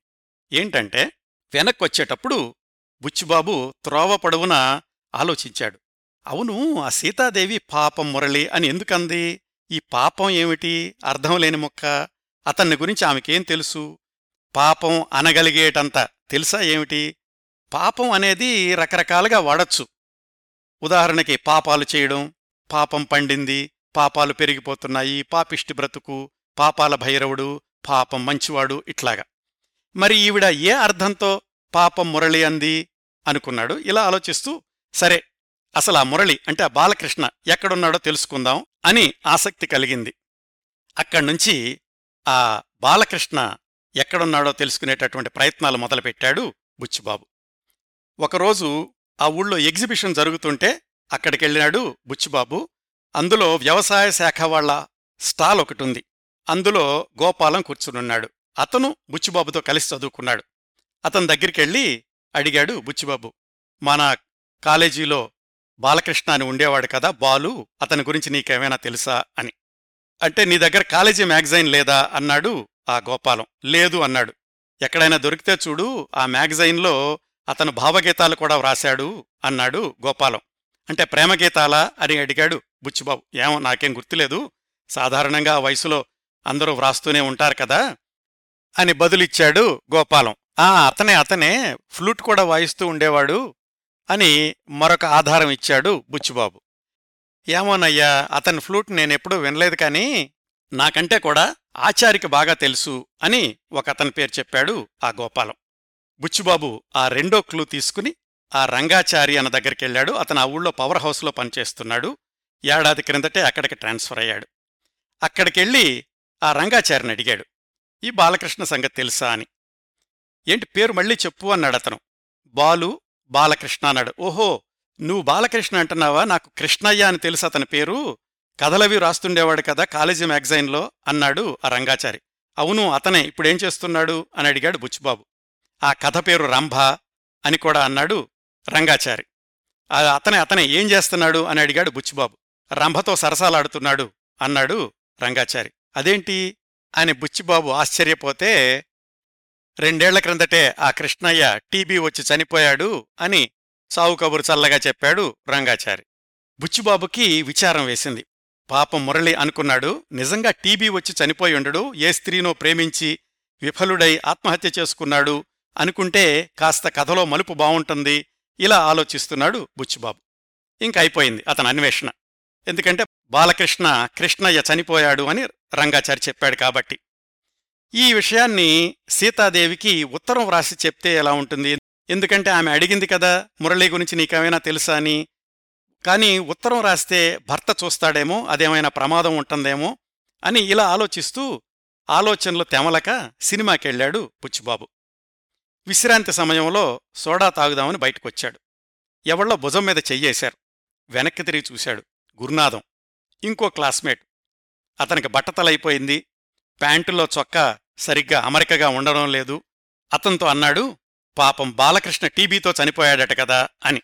ఏంటంటే వెనక్కొచ్చేటప్పుడు బుచ్చిబాబు త్రోవ పొడవున ఆలోచించాడు. అవును ఆ సీతాదేవి పాపం మురళి అని ఎందుకంది? ఈ పాపం ఏమిటి? అర్థం లేని మొక్క. అతన్ని గురించి ఆమెకేం తెలుసు? పాపం అనగలిగేటంత తెలుసా ఏమిటి? పాపం అనేది రకరకాలుగా వాడచ్చు. ఉదాహరణకి పాపాలు చేయడం పాపం పండింది పాపాలు పెరిగిపోతున్నాయి పాపిష్టి బ్రతుకు పాపాల భైరవుడు పాపం మంచివాడు ఇట్లాగా. మరి ఈవిడ ఏ అర్థంతో పాపం మురళి అంది అనుకున్నాడు? ఇలా ఆలోచిస్తూ సరే అసలు ఆ మురళి అంటే ఆ బాలకృష్ణ ఎక్కడున్నాడో తెలుసుకుందాం అని ఆసక్తి కలిగింది. అక్కడ్నుంచి ఆ బాలకృష్ణ ఎక్కడున్నాడో తెలుసుకునేటటువంటి ప్రయత్నాలు మొదలుపెట్టాడు బుచ్చిబాబు. ఒకరోజు ఆ ఊళ్ళో ఎగ్జిబిషన్ జరుగుతుంటే అక్కడికెళ్ళినాడు బుచ్చిబాబు. అందులో వ్యవసాయ శాఖ వాళ్ళ స్టాల్ ఒకటుంది. అందులో గోపాలం కూర్చునున్నాడు. అతను బుచ్చిబాబుతో కలిసి చదువుకున్నాడు. అతని దగ్గరికెళ్ళి అడిగాడు బుచ్చిబాబు మన కాలేజీలో బాలకృష్ణ అని ఉండేవాడు కదా బాలు అతని గురించి నీకేమైనా తెలుసా అని. అంటే నీ దగ్గర కాలేజీ మ్యాగజైన్ లేదా అన్నాడు ఆ గోపాలం. లేదు అన్నాడు. ఎక్కడైనా దొరికితే చూడు ఆ మ్యాగజైన్లో అతను భావగీతాలు కూడా వ్రాశాడు అన్నాడు గోపాలం. అంటే ప్రేమగీతాలా అని అడిగాడు బుచ్చిబాబు. ఏమో నాకేం గుర్తులేదు. సాధారణంగా ఆ వయసులో అందరూ వ్రాస్తూనే ఉంటారు కదా అని బదులిచ్చాడు గోపాలం. ఆ అతనే అతనే ఫ్లూట్ కూడా వాయిస్తూ ఉండేవాడు అని మరొక ఆధారం ఇచ్చాడు బుచ్చిబాబు. ఏమోనయ్యా అతని ఫ్లూట్ నేనెప్పుడూ వినలేదు కానీ నాకంటే కూడా ఆచారికి బాగా తెలుసు అని ఒక అతని పేరు చెప్పాడు ఆ గోపాలం. బుచ్చిబాబు ఆ రెండో క్లూ తీసుకుని ఆ రంగాచారి అన్న దగ్గరికెళ్ళాడు. అతను ఆ ఊళ్ళో పవర్ హౌస్లో పనిచేస్తున్నాడు. ఏడాది క్రిందటే అక్కడికి ట్రాన్స్ఫర్ అయ్యాడు. అక్కడికెళ్ళి ఆ రంగాచారిని అడిగాడు. ఈ బాలకృష్ణ సంగతి తెలుసా అని. ఏంటి పేరు మళ్ళీ చెప్పు అన్నాడు అతను. బాలు బాలకృష్ణ అన్నాడు. ఓహో నువ్వు బాలకృష్ణ అంటున్నావా? నాకు కృష్ణయ్య అని తెలుసు అతని పేరు. కథలవి రాస్తుండేవాడు కదా కాలేజీ మ్యాగజైన్లో అన్నాడు ఆ రంగాచారి. అవును అతనే. ఇప్పుడేం చేస్తున్నాడు? అని అడిగాడు బుచ్చిబాబు. ఆ కథ పేరు రంభ అని కూడా అన్నాడు. రంగాచారి. అతనే అతనే ఏం చేస్తున్నాడు అని అడిగాడు బుచ్చిబాబు. రంభతో సరసాలాడుతున్నాడు అన్నాడు రంగాచారి. అదేంటి? అని బుచ్చిబాబు ఆశ్చర్యపోతే రెండేళ్ళ క్రిందటే ఆ కృష్ణయ్య టీబీ వచ్చి చనిపోయాడు అని సావు కబురు చల్లగా చెప్పాడు రంగాచారి. బుచ్చిబాబుకి విచారం వేసింది. పాపం మురళి అనుకున్నాడు నిజంగా టీబీ వచ్చి చనిపోయి ఉండడు ఏ స్త్రీనో ప్రేమించి విఫలుడై ఆత్మహత్య చేసుకున్నాడు అనుకుంటే కాస్త కథలో మలుపు బావుంటుంది ఇలా ఆలోచిస్తున్నాడు బుచ్చిబాబు. ఇంకైపోయింది అయిపోయింది అతని అన్వేషణ. ఎందుకంటే బాలకృష్ణ కృష్ణయ్య చనిపోయాడు అని రంగాచారి చెప్పాడు కాబట్టి. ఈ విషయాన్ని సీతాదేవికి ఉత్తరం వ్రాసి చెప్తే ఎలా ఉంటుంది? ఎందుకంటే ఆమె అడిగింది కదా మురళి గురించి నీకేమైనా తెలుసా అని. కానీ ఉత్తరం రాస్తే భర్త చూస్తాడేమో అదేమైనా ప్రమాదం ఉంటుందేమో అని ఇలా ఆలోచిస్తూ ఆలోచనలు తెమలక సినిమాకెళ్ళాడు పుచ్చిబాబు విశ్రాంతి సమయంలో సోడా తాగుదామని బయటకొచ్చాడు. ఎవళ్ళో భుజం మీద చెయ్యేశారు. వెనక్కి తిరిగి చూశాడు గురునాథం ఇంకో క్లాస్మేట్. అతనికి బట్టతలైపోయింది. ప్యాంటులో చొక్కా సరిగ్గా అమరికగా ఉండడం లేదు. అతనితో అన్నాడు పాపం బాలకృష్ణ టీబీతో చనిపోయాడట కదా అని.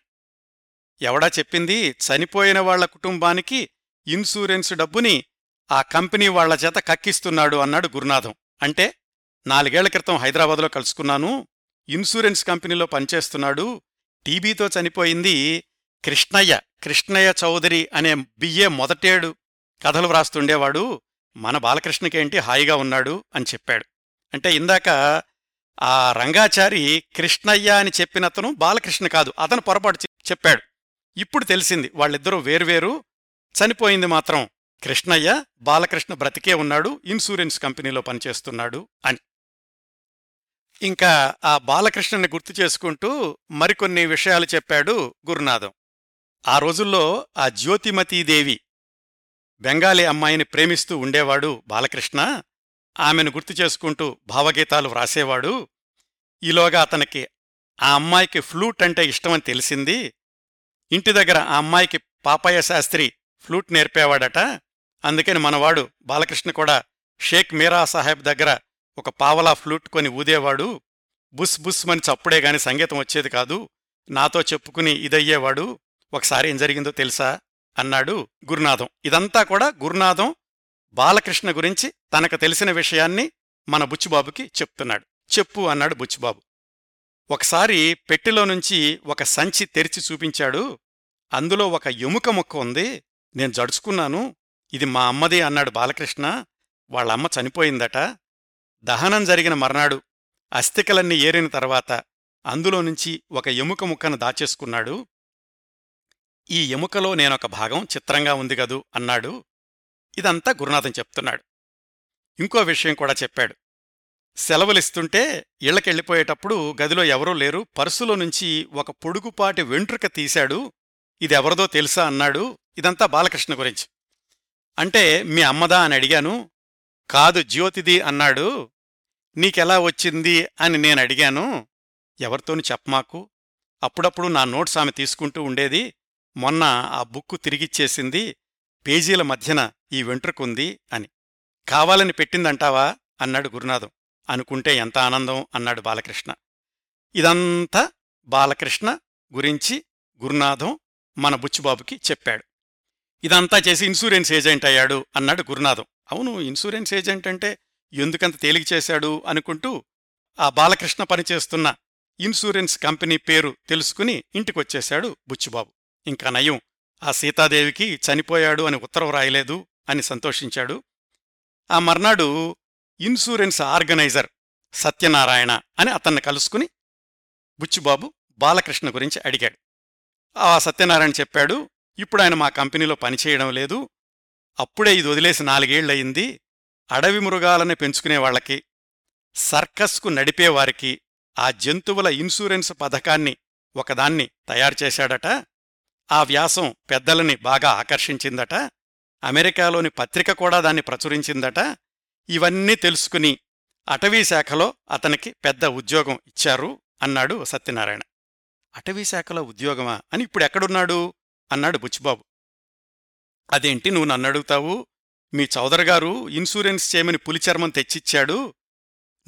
ఎవడా చెప్పింది? చనిపోయిన వాళ్ళ కుటుంబానికి ఇన్సూరెన్సు డబ్బుని ఆ కంపెనీ వాళ్ళ చేత కక్కిస్తున్నాడు అన్నాడు గురునాథం. అంటే నాలుగేళ్ళ క్రితం హైదరాబాద్లో కలుసుకున్నాను. ఇన్సూరెన్స్ కంపెనీలో పనిచేస్తున్నాడు. టీబీతో చనిపోయింది కృష్ణయ్య కృష్ణయ్య చౌదరి అనే బియ్యే మొదటేడు కథలు వ్రాస్తుండేవాడు. మన బాలకృష్ణకేంటి హాయిగా ఉన్నాడు అని చెప్పాడు. అంటే ఇందాక ఆ రంగాచారి కృష్ణయ్య అని చెప్పినతను బాలకృష్ణ కాదు అతను పొరపాటు చెప్పాడు. ఇప్పుడు తెలిసింది వాళ్ళిద్దరూ వేరువేరు చనిపోయింది మాత్రం కృష్ణయ్య బాలకృష్ణ బ్రతికే ఉన్నాడు ఇన్సూరెన్స్ కంపెనీలో పనిచేస్తున్నాడు అని. ఇంకా ఆ బాలకృష్ణని గుర్తు చేసుకుంటూ మరికొన్ని విషయాలు చెప్పాడు గురునాథం. ఆ రోజుల్లో ఆ జ్యోతిమతీదేవి బెంగాలీ అమ్మాయిని ప్రేమిస్తూ ఉండేవాడు బాలకృష్ణ. ఆమెను గుర్తు చేసుకుంటూ భావగీతాలు వ్రాసేవాడు. ఈలోగా అతనికి ఆ అమ్మాయికి ఫ్లూట్ అంటే ఇష్టమని తెలిసింది. ఇంటి దగ్గర ఆ అమ్మాయికి పాపయ్య శాస్త్రి ఫ్లూట్ నేర్పేవాడట. అందుకని మనవాడు బాలకృష్ణ కూడా షేక్ మీరా సాహెబ్ దగ్గర ఒక పావలా ఫ్లూట్ కొని ఊదేవాడు బుస్ బుస్ మని చప్పుడే గాని సంగీతం వచ్చేది కాదు నాతో చెప్పుకుని ఇదయ్యేవాడు ఒకసారి ఏం జరిగిందో తెలుసా? అన్నాడు గురునాథం. ఇదంతా కూడా గురునాథం బాలకృష్ణ గురించి తనకు తెలిసిన విషయాన్ని మన బుచ్చుబాబుకి చెప్తున్నాడు. చెప్పు అన్నాడు బుచ్చుబాబు. ఒకసారి పెట్టెలో నుంచి ఒక సంచి తెరిచి చూపించాడు. అందులో ఒక ఎముక ముక్క ఉంది. నేను జడుచుకున్నాను. ఇది మా అమ్మది అన్నాడు బాలకృష్ణ. వాళ్ళమ్మ చనిపోయిందట. దహనం జరిగిన మర్నాడు అస్థికలన్నీ ఏరిన తర్వాత అందులో నుంచి ఒక ఎముక ముక్కను దాచేసుకున్నాడు. ఈ ఎముకలో నేనొక భాగం చిత్రంగా ఉంది గదు అన్నాడు. ఇదంతా గురునాథం చెప్తున్నాడు. ఇంకో విషయం కూడా చెప్పాడు. సెలవులిస్తుంటే ఇళ్ళకెళ్ళిపోయేటప్పుడు గదిలో ఎవరూ లేరు. పర్సులో నుంచి ఒక పొడుగుపాటి వెంట్రుక తీశాడు. ఇదెవరదో తెలుసా అన్నాడు. ఇదంతా బాలకృష్ణ గురించి. అంటే మీ అమ్మదా అని అడిగాను. కాదు జ్యోతిది అన్నాడు నీకెలా వచ్చింది? అని నేను అడిగాను. ఎవరితోని చెప్పమాకు. అప్పుడప్పుడు నా నోట్స్ ఆమె తీసుకుంటూ ఉండేది. మొన్న ఆ బుక్కు తిరిగిచ్చేసింది పేజీల మధ్యన ఈ వెంట్రుకుంది అని. కావాలని పెట్టిందంటావా? అన్నాడు గురునాథం. అనుకుంటే ఎంత ఆనందం? అన్నాడు బాలకృష్ణ. ఇదంతా బాలకృష్ణ గురించి గురునాథం మన బుచ్చుబాబుకి చెప్పాడు. ఇదంతా చేసి ఇన్సూరెన్స్ ఏజెంట్ అయ్యాడు అన్నాడు గురునాథం. అవును ఇన్సూరెన్స్ ఏజెంట్ అంటే ఎందుకంత తేలిక చేశాడు అనుకుంటూ ఆ బాలకృష్ణ పనిచేస్తున్న ఇన్సూరెన్స్ కంపెనీ పేరు తెలుసుకుని ఇంటికొచ్చేశాడు బుచ్చిబాబు. ఇంకా నయం ఆ సీతాదేవికి చనిపోయాడు అని ఉత్తరం రాయలేదు అని సంతోషించాడు. ఆ మర్నాడు ఇన్సూరెన్స్ ఆర్గనైజర్ సత్యనారాయణ అని అతన్ని కలుసుకుని బుచ్చిబాబు బాలకృష్ణ గురించి అడిగాడు. ఆ సత్యనారాయణ చెప్పాడు ఇప్పుడు ఆయన మా కంపెనీలో పనిచేయడం లేదు. అప్పుడే ఇది వదిలేసి నాలుగేళ్ళయింది అడవి మృగాలని పెంచుకునే వాళ్ళకి సర్కస్కు నడిపేవారికి ఆ జంతువుల ఇన్సూరెన్స్ పథకాన్ని ఒకదాన్ని తయారుచేశాడట ఆ వ్యాసం పెద్దలని బాగా ఆకర్షించిందట. అమెరికాలోని పత్రిక కూడా దాన్ని ప్రచురించిందట. ఇవన్నీ తెలుసుకుని అటవీ శాఖలో అతనికి పెద్ద ఉద్యోగం ఇచ్చారు అన్నాడు సత్యనారాయణ. అటవీ శాఖలో ఉద్యోగమా? అని ఇప్పుడు ఎక్కడున్నాడు? అన్నాడు బుచ్చిబాబు. అదేంటి నువ్వు నన్నడుగుతావు మీ చౌదరగారు ఇన్సూరెన్స్ చేయమని పులిచర్మం తెచ్చిచ్చాడు.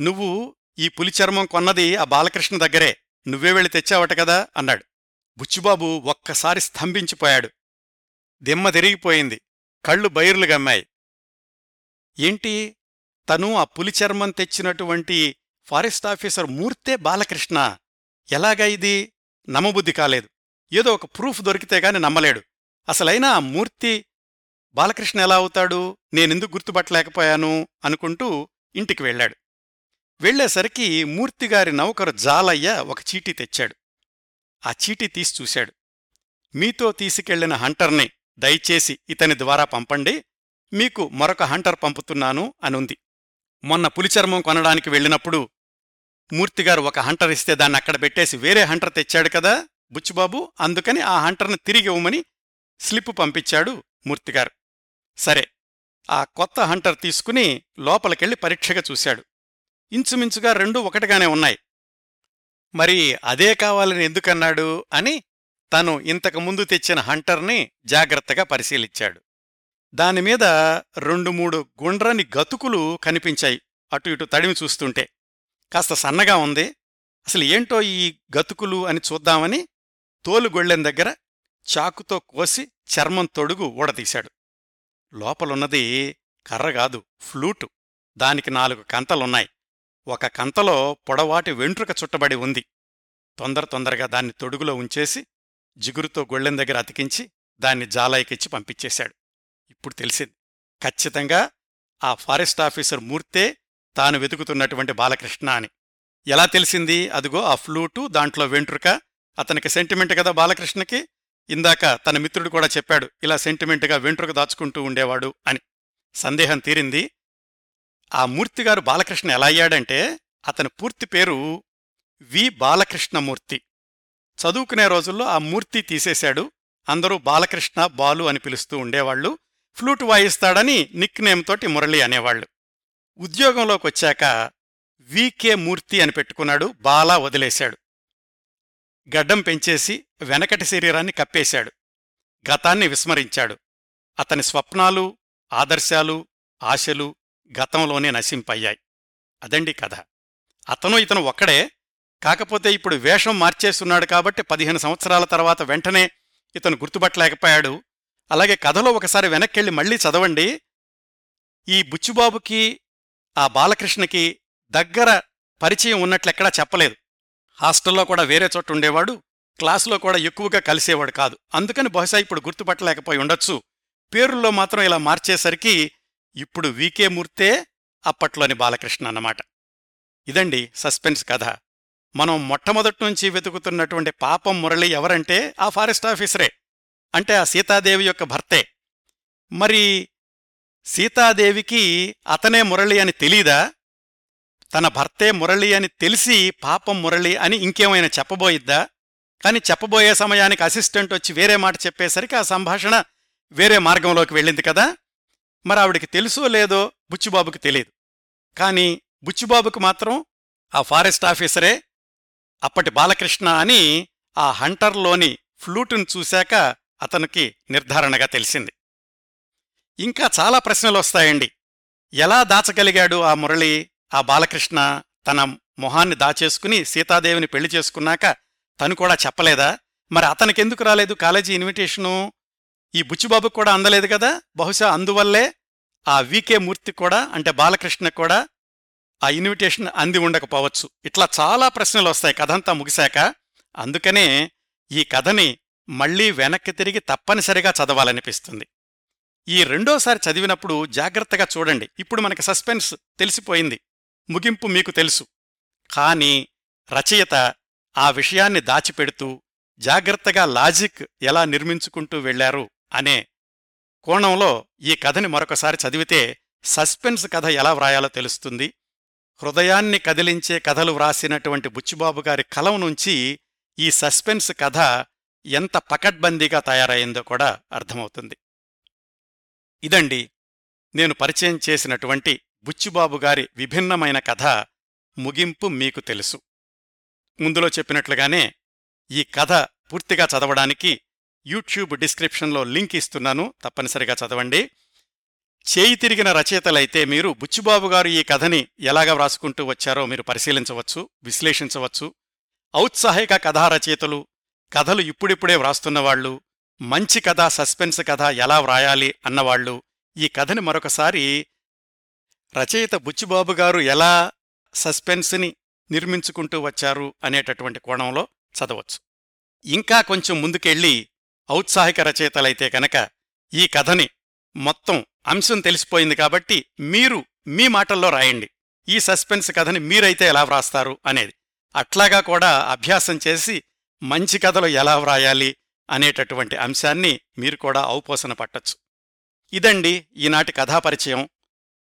నువ్వు ఈ పులిచర్మం కొన్నది ఆ బాలకృష్ణ దగ్గరే. నువ్వే వెళ్ళి తెచ్చావట కదా అన్నాడు. బుచ్చిబాబు ఒక్కసారి స్తంభించిపోయాడు. దిమ్మ తిరిగిపోయింది. కళ్ళు బైర్లు గమ్మాయి. ఏంటి? తను ఆ పులిచర్మం తెచ్చినటువంటి ఫారెస్ట్ ఆఫీసర్ మూర్తే బాలకృష్ణ? ఎలాగా ఇది? నమబుద్ధి కాలేదు. ఏదో ఒక ప్రూఫ్ దొరికితే గాని నమ్మలేడు. అసలైనా ఆ మూర్తి బాలకృష్ణ ఎలా అవుతాడు? నేనెందుకు గుర్తుపట్టలేకపోయాను? అనుకుంటూ ఇంటికి వెళ్ళాడు. వెళ్ళేసరికి మూర్తిగారి నౌకరు జాలయ్య ఒక చీటీ తెచ్చాడు. ఆ చీటీ తీసి చూశాడు. మీతో తీసుకెళ్ళిన హంటర్ని దయచేసి ఇతని ద్వారా పంపండి. మీకు మరొక హంటర్ పంపుతున్నాను అనుంది. మొన్న పులిచర్మం కొనడానికి వెళ్ళినప్పుడు మూర్తిగారు ఒక హంటర్ ఇస్తే దాన్ని అక్కడ పెట్టేసి వేరే హంటర్ తెచ్చాడు కదా? బుచ్చిబాబు అందుకని ఆ హంటర్ను తిరిగి ఇవ్వమని స్లిప్ పంపించాడు మూర్తిగారు సరే ఆ కొత్త హంటర్ తీసుకుని లోపలికెళ్ళి పరీక్షగా చూశాడు. ఇంచుమించుగా రెండూ ఒకటిగానే ఉన్నాయి. మరి అదే కావాలని ఎందుకన్నాడు అని తను ఇంతకు ముందు తెచ్చిన హంటర్ని జాగ్రత్తగా పరిశీలించాడు. దానిమీద రెండు మూడు గుండ్రని గతుకులు కనిపించాయి అటు ఇటు తడిమి చూస్తుంటే. కాస్త సన్నగా ఉంది. అసలు ఏంటో ఈ గతుకులు అని చూద్దామని తోలుగొళ్ళెం దగ్గర చాకుతో కోసి చర్మం తొడుగు ఊడదీశాడు. లోపలున్నది కర్రగాదు ఫ్లూటు. దానికి నాలుగు కంతలున్నాయి. ఒక కంతలో పొడవాటి వెంట్రుక చుట్టబడి ఉంది. తొందర తొందరగా దాన్ని తొడుగులో ఉంచేసి జిగురుతో గొళ్ళెం దగ్గర అతికించి దాన్ని జాలాయికిచ్చి పంపించేశాడు. ఇప్పుడు తెలిసింది. ఖచ్చితంగా ఆ ఫారెస్ట్ ఆఫీసర్ మూర్తే తాను వెతుకుతున్నటువంటి బాలకృష్ణ అని. ఎలా తెలిసింది? అదిగో ఆ ఫ్లూటు దాంట్లో వెంట్రుక అతనికి సెంటిమెంట్ కదా బాలకృష్ణకి? ఇందాక తన మిత్రుడు కూడా చెప్పాడు ఇలా సెంటిమెంట్గా వెంట్రుక దాచుకుంటూ ఉండేవాడు అని. సందేహం తీరింది. ఆ మూర్తిగారు బాలకృష్ణ ఎలా అయ్యాడంటే అతని పూర్తి పేరు వి బాలకృష్ణమూర్తి. చదువుకునే రోజుల్లో ఆ మూర్తి తీసేశాడు. అందరూ బాలకృష్ణ బాలు అని పిలుస్తూ ఉండేవాళ్ళు ఫ్లూట్ వాయిస్తాడని నిక్ నేమ్ తోటి మురళి అనేవాళ్ళు ఉద్యోగంలోకొచ్చాక వికే మూర్తి అని పెట్టుకున్నాడు బాలా వదిలేశాడు. గడ్డం పెంచేసి వెనకటి శరీరాన్ని కప్పేశాడు. గతాన్ని విస్మరించాడు. అతని స్వప్నాలు ఆదర్శాలు ఆశలు గతంలోనే నశింపయ్యాయి. అదండి కథ. అతను ఇతను ఒక్కడే. కాకపోతే ఇప్పుడు వేషం మార్చేస్తున్నాడు కాబట్టి పదిహేను సంవత్సరాల తర్వాత వెంటనే ఇతను గుర్తుపట్టలేకపోయాడు. అలాగే కథలో ఒకసారి వెనక్కెళ్ళి మళ్ళీ చదవండి. ఈ బుచ్చుబాబుకి ఆ బాలకృష్ణకి దగ్గర పరిచయం ఉన్నట్లెక్కడా చెప్పలేదు. హాస్టల్లో కూడా వేరే చోట ఉండేవాడు క్లాసులో కూడా ఎక్కువగా కలిసేవాడు కాదు. అందుకని బహుశా ఇప్పుడు గుర్తుపట్టలేకపోయి ఉండొచ్చు. పేరుల్లో మాత్రం ఇలా మార్చేసరికి ఇప్పుడు వీకే మూర్తే అప్పట్లోని బాలకృష్ణ అన్నమాట. ఇదండి సస్పెన్స్ కథ. మనం మొట్టమొదటి నుంచి వెతుకుతున్నటువంటి పాపం మురళి ఎవరంటే ఆ ఫారెస్ట్ ఆఫీసరే. అంటే ఆ సీతాదేవి యొక్క భర్తే. మరి సీతాదేవికి అతనే మురళి అని తెలీదా? తన భర్తే మురళి అని తెలిసి పాపం మురళి అని ఇంకేమైనా చెప్పబోయిద్దా? కాని చెప్పబోయే సమయానికి అసిస్టెంట్ వచ్చి వేరే మాట చెప్పేసరికి ఆ సంభాషణ వేరే మార్గంలోకి వెళ్ళింది కదా? మరి ఆవిడికి తెలుసో లేదో బుచ్చిబాబుకి తెలియదు కాని బుచ్చిబాబుకు మాత్రం ఆ ఫారెస్ట్ ఆఫీసరే అప్పటి బాలకృష్ణ అని ఆ హంటర్లోని ఫ్లూటును చూశాక అతనికి నిర్ధారణగా తెలిసింది. ఇంకా చాలా ప్రశ్నలు వస్తాయండి. ఎలా దాచగలిగాడు ఆ మురళి? ఆ బాలకృష్ణ తన మొహాన్ని దాచేసుకుని సీతాదేవిని పెళ్ళి చేసుకున్నాక తను కూడా చెప్పలేదా? మరి అతనికెందుకు రాలేదు కాలేజీ ఇన్విటేషను? ఈ బుచ్చిబాబుకు కూడా అందలేదు కదా? బహుశా అందువల్లే ఆ వికే మూర్తి కూడా అంటే బాలకృష్ణ కూడా ఆ ఇన్విటేషన్ అంది ఉండకపోవచ్చు. ఇట్లా చాలా ప్రశ్నలు వస్తాయి కథంతా ముగిశాక. అందుకనే ఈ కథని మళ్ళీ వెనక్కి తిరిగి తప్పనిసరిగా చదవాలనిపిస్తుంది. ఈ రెండోసారి చదివినప్పుడు జాగ్రత్తగా చూడండి. ఇప్పుడు మనకి సస్పెన్స్ తెలిసిపోయింది. ముగింపు మీకు తెలుసు. కాని రచయిత ఆ విషయాన్ని దాచిపెడుతూ జాగ్రత్తగా లాజిక్ ఎలా నిర్మించుకుంటూ వెళ్ళారు అనే కోణంలో ఈ కథని మరొకసారి చదివితే సస్పెన్స్ కథ ఎలా వ్రాయాలో తెలుస్తుంది. హృదయాన్ని కదిలించే కథలు వ్రాసినటువంటి బుచ్చిబాబు గారి కలం నుంచి ఈ సస్పెన్స్ కథ ఎంత పకడ్బందీగా తయారైందో కూడా అర్థమవుతుంది. ఇదండి నేను పరిచయం చేసినటువంటి బుచ్చిబాబు గారి విభిన్నమైన కథ ముగింపు మీకు తెలుసు. ముందులో చెప్పినట్లుగానే ఈ కథ పూర్తిగా చదవడానికి యూట్యూబ్ డిస్క్రిప్షన్లో లింక్ ఇస్తున్నాను తప్పనిసరిగా చదవండి. చేయి తిరిగిన రచయితలైతే మీరు బుచ్చిబాబు గారు ఈ కథని ఎలాగ వ్రాసుకుంటూ వచ్చారో మీరు పరిశీలించవచ్చు విశ్లేషించవచ్చు. ఔత్సాహిక కథా రచయితలు కథలు ఇప్పుడిప్పుడే వ్రాస్తున్నవాళ్ళు మంచి కథ సస్పెన్స్ కథ ఎలా వ్రాయాలి అన్నవాళ్ళు ఈ కథని మరొకసారి రచయిత బుచ్చిబాబు గారు ఎలా సస్పెన్స్ని నిర్మించుకుంటూ వచ్చారు అనేటటువంటి కోణంలో చదవచ్చు. ఇంకా కొంచెం ముందుకెళ్ళి ఔత్సాహిక రచయితలైతే కనుక ఈ కథని మొత్తం అంశం తెలిసిపోయింది కాబట్టి మీరు మీ మాటల్లో రాయండి. ఈ సస్పెన్స్ కథని మీరైతే ఎలా వ్రాస్తారు అనేది. అట్లాగా కూడా అభ్యాసం చేసి మంచి కథలు ఎలా వ్రాయాలి అనేటటువంటి అంశాన్ని మీరు కూడా ఔపోసన పట్టొచ్చు. ఇదండి ఈనాటి కథాపరిచయం